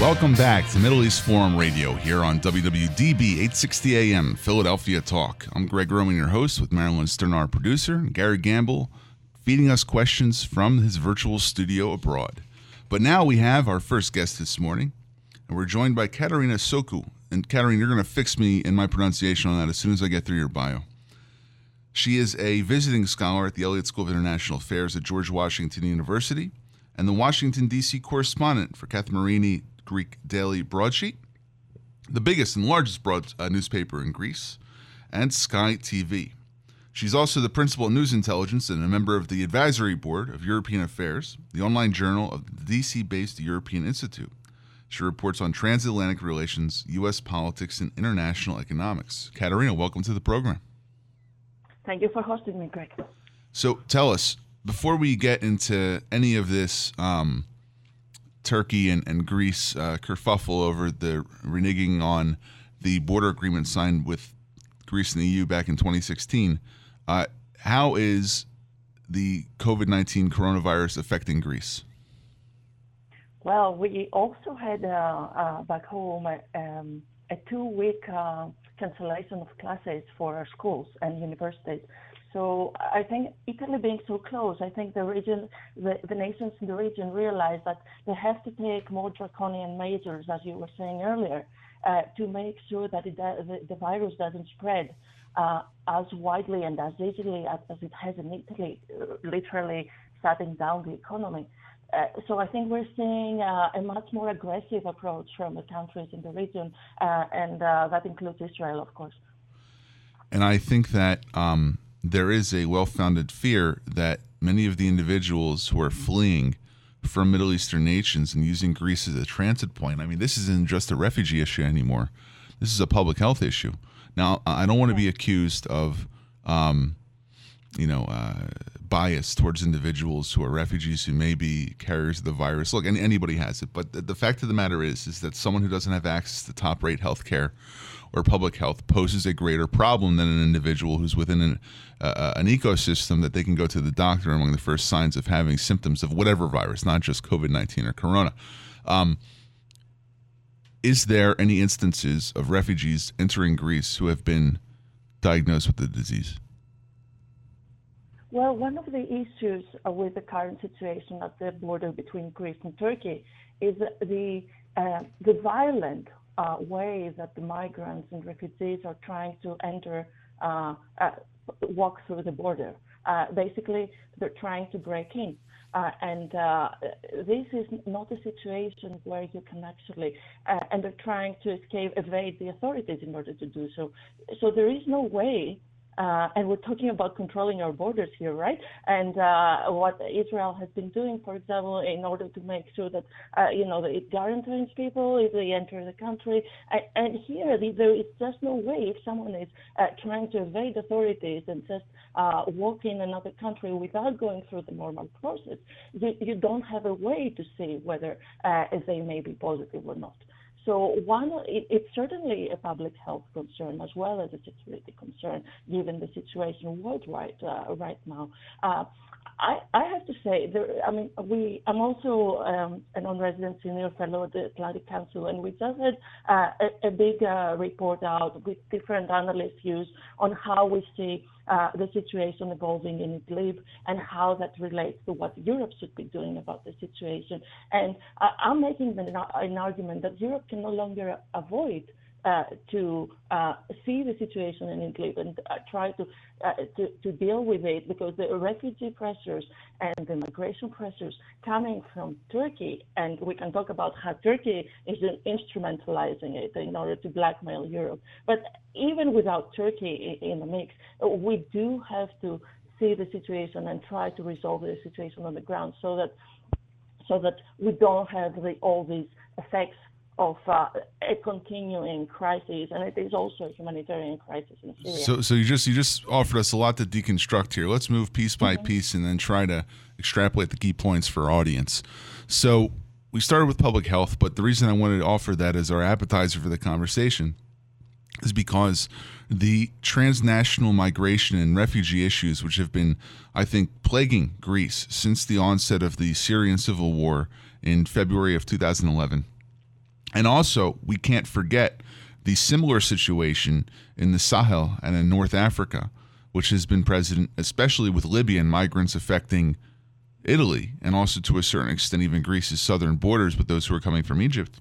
Welcome back to Middle East Forum Radio here on WWDB 860 AM Philadelphia Talk. I'm Greg Roman, your host, with Marilyn Stern, our producer, and Gary Gamble feeding us questions from his virtual studio abroad. But now we have our first guest this morning, and we're joined by Katerina Sokou. And Katerina, you're going to fix me in my pronunciation on that as soon as I get through your bio. She is a visiting scholar at the Elliott School of International Affairs at George Washington University and the Washington, D.C. correspondent for Kathimerini Greek daily broadsheet, the biggest and largest broad, uh, newspaper in Greece, and Sky TV. She's also the principal at News Intelligence and a member of the advisory board of European Affairs, the online journal of the DC based European Institute. She reports on transatlantic relations, U.S. politics, and international economics. Katerina, welcome to the program. Thank you for hosting me, Greg. So tell us, before we get into any of this um, Turkey and, and Greece uh, kerfuffle over the reneging on the border agreement signed with Greece and the EU back in 2016, uh, how is the COVID 19 coronavirus affecting Greece? Well, we also had uh, uh, back home um, a two week uh, cancellation of classes for our schools and universities. So I think Italy being so close, I think the region, the, the nations in the region realize that they have to take more draconian measures, as you were saying earlier, uh, to make sure that it, the, the virus doesn't spread uh, as widely and as easily as, as it has in Italy, uh, literally shutting down the economy. Uh, so I think we're seeing uh, a much more aggressive approach from the countries in the region, uh, and uh, that includes Israel, of course. And I think that um, there is a well-founded fear that many of the individuals who are fleeing from Middle Eastern nations and using Greece as a transit point. I mean, this isn't just a refugee issue anymore. This is a public health issue. Now, I don't want to be accused of, um, you know, uh, bias towards individuals who are refugees who may be carriers of the virus. Look, and anybody has it, but the, the fact of the matter is, is that someone who doesn't have access to top-rate health care or public health poses a greater problem than an individual who's within an, uh, an ecosystem that they can go to the doctor among the first signs of having symptoms of whatever virus, not just COVID 19 or corona. Um, is there any instances of refugees entering Greece who have been diagnosed with the disease? Well, one of the issues with the current situation at the border between Greece and Turkey is the uh, the violent uh, way that the migrants and refugees are trying to enter, uh, uh, walk through the border. Uh, basically, they're trying to break in. Uh, and this is not a situation where you can actually, and they're trying to escape, evade the authorities in order to do so. So there is no way uh, and we're talking about controlling our borders here, right? And uh, what Israel has been doing, for example, in order to make sure that uh, you know it guarantees people if they enter the country. And, and here, there is just no way if someone is uh, trying to evade authorities and just uh, walk in another country without going through the normal process, you, you don't have a way to see whether uh, they may be positive or not. So one, it, it's certainly a public health concern as well as a security concern, given the situation worldwide uh, right now. Uh, I, I have to say, there, I mean, we. I'm also um, a non-resident senior fellow at the Atlantic Council, and we just had uh, a, a, big uh, report out with different analyst views on how we see uh, the situation evolving in Idlib and how that relates to what Europe should be doing about the situation. And I'm making an, an argument that Europe can no longer avoid uh, to uh, see the situation in Idlib and uh, try to, uh, to, to deal with it because the refugee pressures and the migration pressures coming from Turkey, and we can talk about how Turkey is instrumentalizing it in order to blackmail Europe. But even without Turkey in the mix, we do have to see the situation and try to resolve the situation on the ground so that so that we don't have the, all these effects of uh, a continuing crisis, and it is also a humanitarian crisis in Syria. So, so you just you just offered us a lot to deconstruct here. Let's move piece by mm-hmm. piece, and then try to extrapolate the key points for our audience. So, we started with public health, but the reason I wanted to offer that as our appetizer for the conversation is because the transnational migration and refugee issues, which have been, I think, plaguing Greece since the onset of the Syrian civil war in February of 2011 And also, we can't forget the similar situation in the Sahel and in North Africa, which has been present, especially with Libyan migrants affecting Italy and also to a certain extent even Greece's southern borders with those who are coming from Egypt.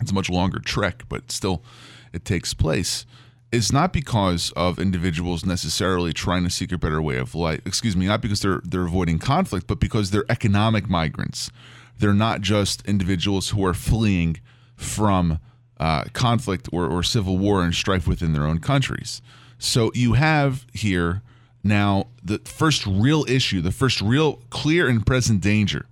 It's a much longer trek, but still it takes place. It's not because of individuals necessarily trying to seek a better way of life. Excuse me, not because they're they're avoiding conflict, but because they're economic migrants. They're not just individuals who are fleeing from uh, conflict or, or civil war and strife within their own countries. So you have here now the first real issue, the first real clear and present danger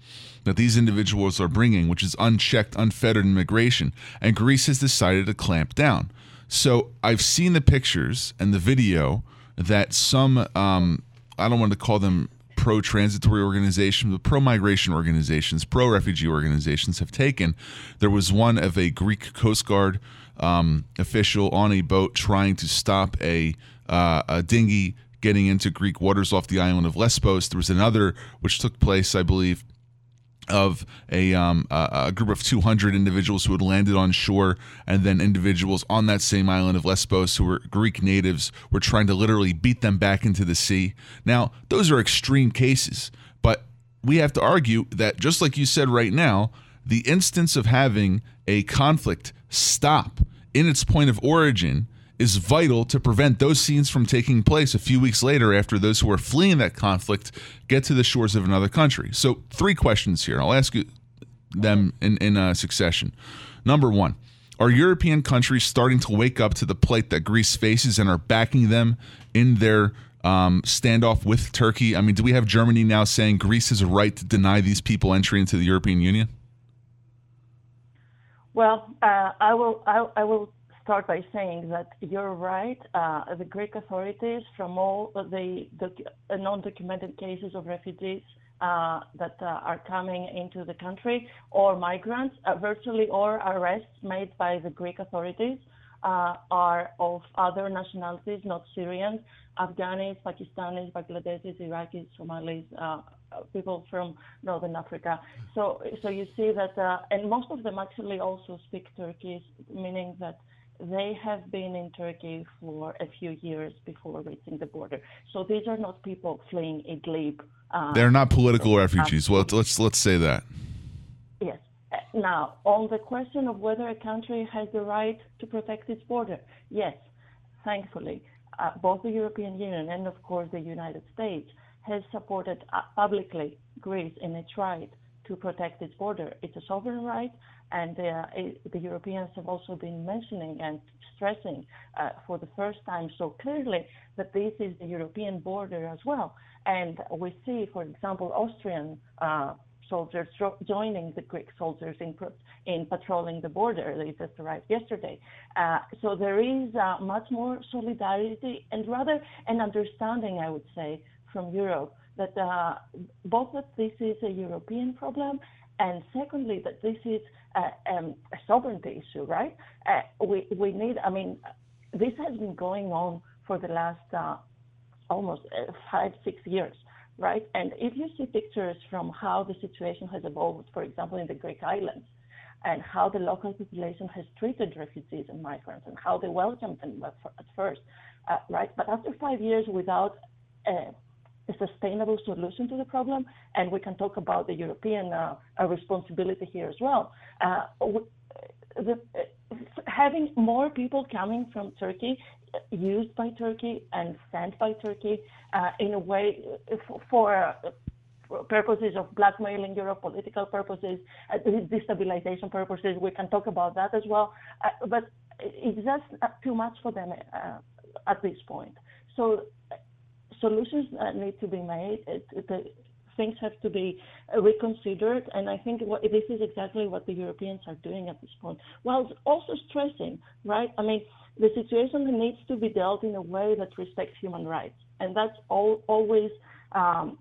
that these individuals are bringing, which is unchecked, unfettered immigration. And Greece has decided to clamp down. So I've seen the pictures and the video that some, um, I don't want to call them pro transitory organizations, but pro migration organizations, pro refugee organizations have taken. There was one of a Greek Coast Guard um, official on a boat trying to stop a, uh, a dinghy getting into Greek waters off the island of Lesbos. There was another which took place, I believe, of a, um, a, group of 200 individuals who had landed on shore, and then individuals on that same island of Lesbos who were Greek natives were trying to literally beat them back into the sea. Now, those are extreme cases, but we have to argue that just like you said right now, the instance of having a conflict stop in its point of origin is vital to prevent those scenes from taking place a few weeks later after those who are fleeing that conflict get to the shores of another country. So, three questions here. I'll ask you them in, in uh, succession. Number one, are European countries starting to wake up to the plight that Greece faces and are backing them in their um, standoff with Turkey? I mean, do we have Germany now saying Greece has a right to deny these people entry into the European Union? Well, uh, I will. I, I, will start by saying that you're right. Uh, the Greek authorities, from all the, the non-documented cases of refugees uh, that uh, are coming into the country, or migrants, uh, virtually all arrests made by the Greek authorities uh, are of other nationalities, not Syrians, Afghanis, Pakistanis, Bangladeshis, Iraqis, Somalis, uh, people from Northern Africa. So, so you see that, and most of them actually also speak Turkish, meaning that they have been in Turkey for a few years before reaching the border. So these are not people fleeing Idlib. Uh, They're not political refugees. Well, let's let's say that. Yes. Uh, now, on the question of whether a country has the right to protect its border, yes, thankfully, uh, both the European Union and, of course, the United States has supported uh, publicly Greece in its right to protect its border. It's a sovereign right, and uh, it, the Europeans have also been mentioning and stressing uh, for the first time so clearly that this is the European border as well. And we see, for example, Austrian uh, soldiers joining the Greek soldiers in, in patrolling the border. They just arrived yesterday. Uh, so there is uh, much more solidarity and rather an understanding, I would say, from Europe that uh, both that this is a European problem and secondly that this is a, um, a sovereignty issue, right? Uh, we we need. I mean, this has been going on for the last uh, almost uh, five six years, right? And if you see pictures from how the situation has evolved, for example, in the Greek islands, and how the local population has treated refugees and migrants, and how they welcomed them at first, uh, right? But after five years without uh, a sustainable solution to the problem, and we can talk about the European uh, responsibility here as well. Uh, the, having more people coming from Turkey, used by Turkey and sent by Turkey uh, in a way for, for purposes of blackmailing Europe, political purposes, uh, destabilization purposes. We can talk about that as well. Uh, but it's just too much for them uh, at this point. So solutions that need to be made. It, it, things have to be reconsidered, and I think what, this is exactly what the Europeans are doing at this point, while also stressing, right? I mean, the situation needs to be dealt in a way that respects human rights, and that's all, always um,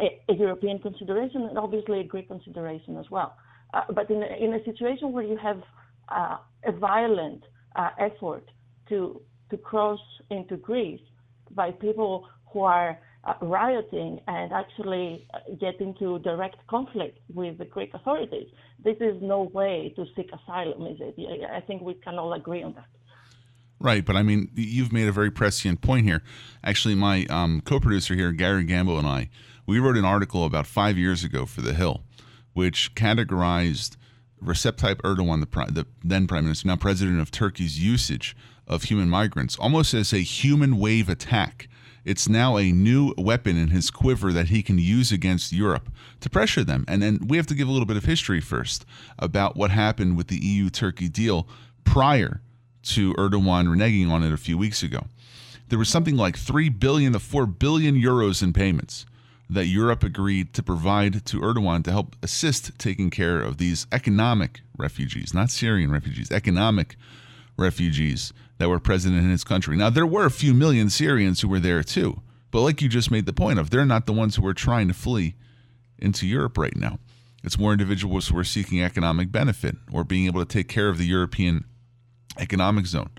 a, a, European consideration, and obviously a Greek consideration as well. Uh, but in a, in a situation where you have uh, a violent uh, effort to to cross into Greece by people who are uh, rioting and actually uh, get into direct conflict with the Greek authorities. This is no way to seek asylum, is it? I think we can all agree on that. Right, but I mean, you've made a very prescient point here. Actually, my um, co-producer here, Gary Gamble, and I, we wrote an article about five years ago for The Hill, which categorized Recep Tayyip Erdogan, the, the then prime minister, now president of Turkey's usage of human migrants, almost as a human wave attack. It's now a new weapon in his quiver that he can use against Europe to pressure them. And then we have to give a little bit of history first about what happened with the EU Turkey deal prior to Erdogan reneging on it a few weeks ago. There was something like 3 billion to 4 billion euros in payments that Europe agreed to provide to Erdogan to help assist taking care of these economic refugees, not Syrian refugees, economic refugees that were present in his country. Now, there were a few million Syrians who were there too, but like you just made the point of, they're not the ones who are trying to flee into Europe right now. It's more individuals who are seeking economic benefit or being able to take care of the European economic zone.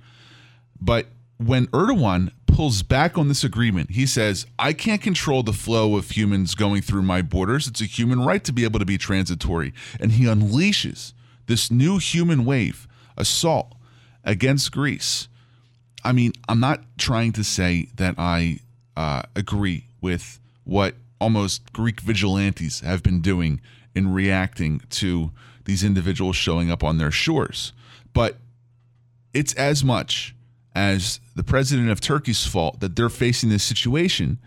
But when Erdogan pulls back on this agreement, he says, I can't control the flow of humans going through my borders. It's a human right to be able to be transitory. And he unleashes this new human wave assault against Greece. I mean, I'm not trying to say that I uh, agree with what almost Greek vigilantes have been doing in reacting to these individuals showing up on their shores. But it's as much as the president of Turkey's fault that they're facing this situation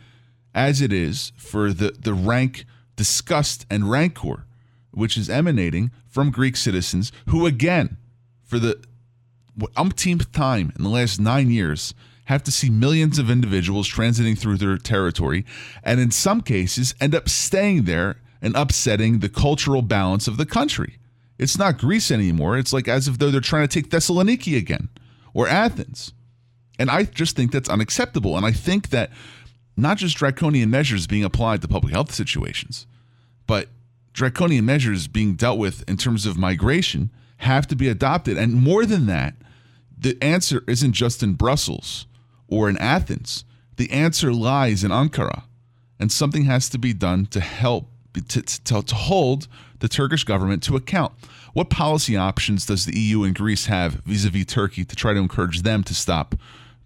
as it is for the, the rank disgust and rancor which is emanating from Greek citizens who, again, for the umpteenth time in the last nine years, have to see millions of individuals transiting through their territory and, in some cases, end up staying there and upsetting the cultural balance of the country. It's not Greece anymore. It's like as if though they're trying to take Thessaloniki again or Athens. And I just think that's unacceptable. And I think that not just draconian measures being applied to public health situations, but draconian measures being dealt with in terms of migration have to be adopted. And more than that, the answer isn't just in Brussels or in Athens. The answer lies in Ankara. And something has to be done to help to, to, to hold the Turkish government to account. What policy options does the EU and Greece have vis a vis Turkey to try to encourage them to stop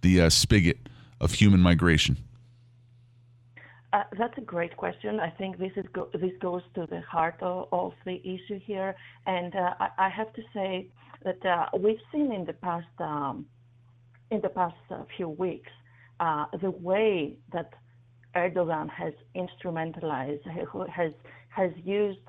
the uh, spigot of human migration? Uh, that's a great question. I think this is go- this goes to the heart of, of the issue here, and uh, I-, I, have to say that uh, we've seen in the past um, in the past uh, few weeks uh, the way that Erdogan has instrumentalized, has has used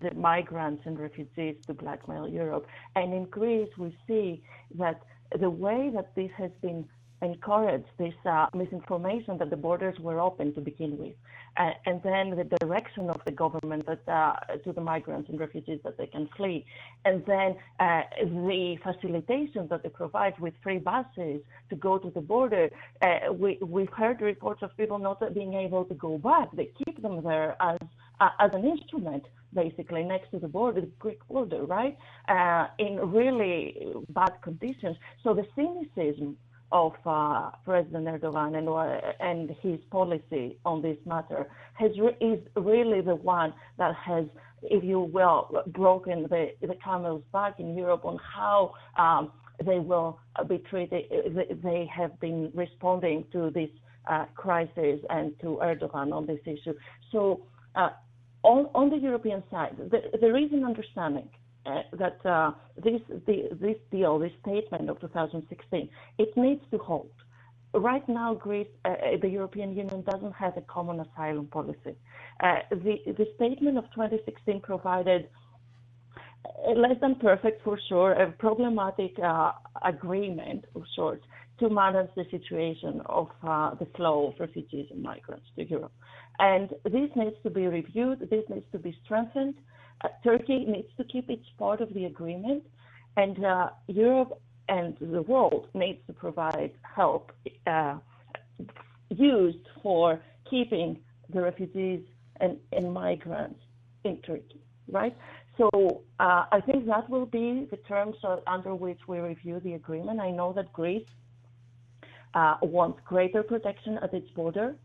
the migrants and refugees to blackmail Europe. And in Greece, we see that the way that this has been encouraged, this uh, misinformation that the borders were open to begin with, uh, and then the direction of the government that, uh, to the migrants and refugees that they can flee, and then uh, the facilitation that they provide with free buses to go to the border. Uh, we, we've heard reports of people not being able to go back. They keep them there as uh, as an instrument, basically next to the border, the Greek border, right? In really bad conditions. So the cynicism of uh, President Erdogan and, and his policy on this matter has re- is really the one that has, if you will, broken the, the camel's back in Europe on how um, they will be treated. They have been responding to this uh, crisis and to Erdogan on this issue. So uh, on, on the European side, the, there is an understanding uh, that uh, this, the, this deal, this statement of 2016, it needs to hold. Right now, Greece, uh, the European Union doesn't have a common asylum policy. Uh, the, the statement of 2016 provided less than perfect for sure, a problematic uh, agreement of sorts to manage the situation of uh, the flow of refugees and migrants to Europe. And this needs to be reviewed, this needs to be strengthened. Uh, Turkey needs to keep its part of the agreement, and uh, Europe and the world needs to provide help uh, used for keeping the refugees and, and migrants in Turkey, right? So uh, I think that will be the terms under which we review the agreement. I know that Greece uh, wants greater protection at its border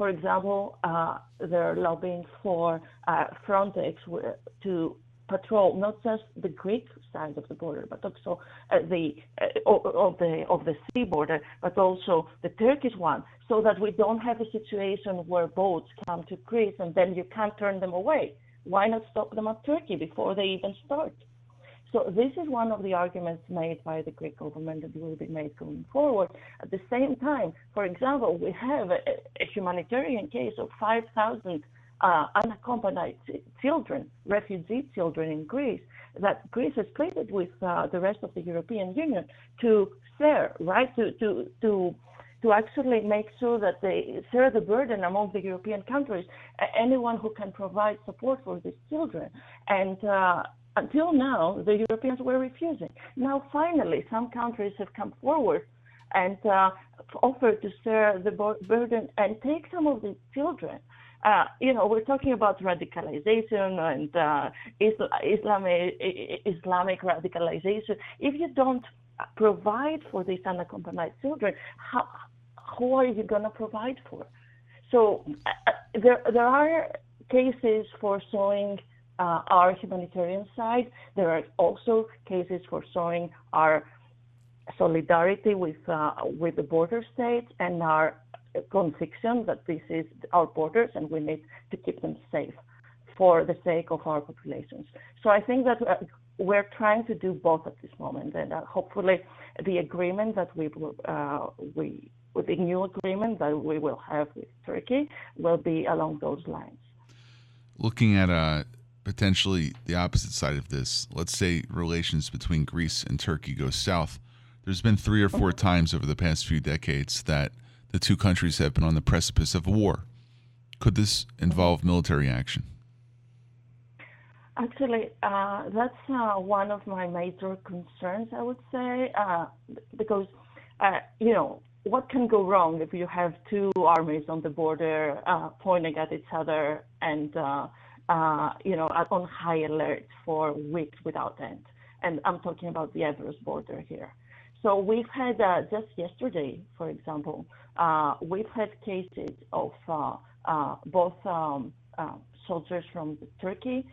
For example, uh, they're lobbying for uh, Frontex to patrol not just the Greek side of the border, but also uh, the uh, of the of the sea border, but also the Turkish one, so that we don't have a situation where boats come to Greece and then you can't turn them away. Why not stop them at Turkey before they even start? So this is one of the arguments made by the Greek government that will be made going forward. At the same time, for example, we have a, a humanitarian case of 5,000 uh, unaccompanied children, refugee children in Greece, that Greece has pleaded with uh, the rest of the European Union to share, right, to, to, to to actually make sure that they share the burden among the European countries, anyone who can provide support for these children. And uh, until now, the Europeans were refusing. Now, finally, some countries have come forward and uh, offered to share the burden and take some of the children. Uh, you know, we're talking about radicalization and uh, Islamic, Islamic radicalization. If you don't provide for these unaccompanied children, how, who are you going to provide for? So uh, there, there are cases for showing uh, our humanitarian side. There are also cases for showing our solidarity with uh, with the border states and our conviction that this is our borders and we need to keep them safe for the sake of our populations. So I think that uh, we're trying to do both at this moment, and uh, hopefully the agreement that we uh, we with the new agreement that we will have with Turkey will be along those lines. Looking at uh, potentially the opposite side of this, let's say relations between Greece and Turkey go south. There's been three or 4 mm-hmm. times over the past few decades that the two countries have been on the precipice of war. Could this involve military action? Actually, uh, that's uh, one of my major concerns, I would say, uh, because, uh, you know, what can go wrong if you have two armies on the border uh, pointing at each other and uh, uh, you know on high alert for weeks without end? And I'm talking about the Evros border here. So we've had uh, just yesterday, for example, uh, we've had cases of uh, both um, soldiers from Turkey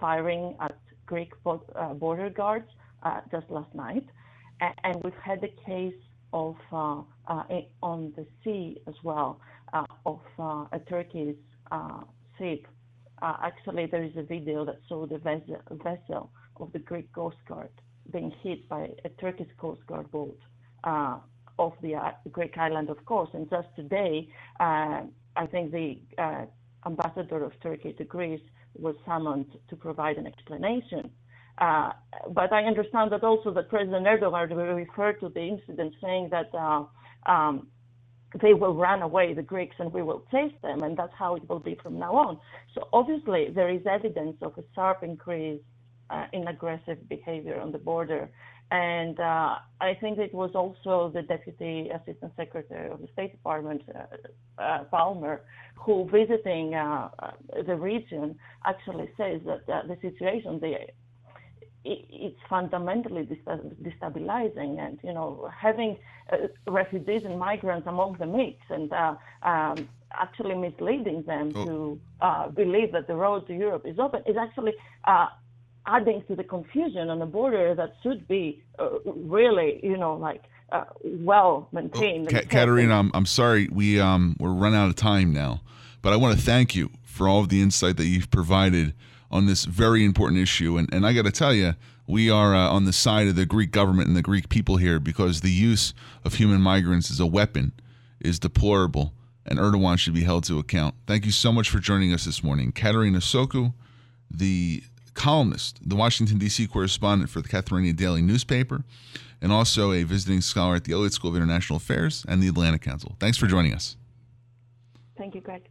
firing at Greek border guards just last night, and we've had the case of uh, uh, on the sea as well uh, of a Turkish ship. Actually, there is a video that showed a vessel, vessel of the Greek Coast Guard being hit by a Turkish Coast Guard boat uh, off the uh, Greek island, of course. And just today, uh, I think the ambassador of Turkey to Greece was summoned to provide an explanation uh, but I understand that also that President Erdogan referred to the incident saying that uh, um, they will run away, the Greeks, and we will chase them, and that's how it will be from now on. So obviously there is evidence of a sharp increase uh, in aggressive behavior on the border. And uh, I think it was also the Deputy Assistant Secretary of the State Department, uh, uh Palmer, who visiting the region actually says that the situation, the it's fundamentally destabilizing and you know having uh, refugees and migrants among the mix and uh, um, actually misleading them oh. to uh, believe that the road to Europe is open is actually uh, adding to the confusion on the border that should be uh, really you know like uh, well maintained. Oh, Katerina, I'm, I'm sorry we um, we're run out of time now, but I want to thank you for all of the insight that you've provided on this very important issue. And, and I got to tell you, we are uh, on the side of the Greek government and the Greek people here because the use of human migrants as a weapon is deplorable, and Erdogan should be held to account. Thank you so much for joining us this morning. Katerina Sokou, the columnist, the Washington, D.C. correspondent for the Catherine Daily newspaper, and also a visiting scholar at the Elliott School of International Affairs and the Atlantic Council. Thanks for joining us. Thank you, Greg.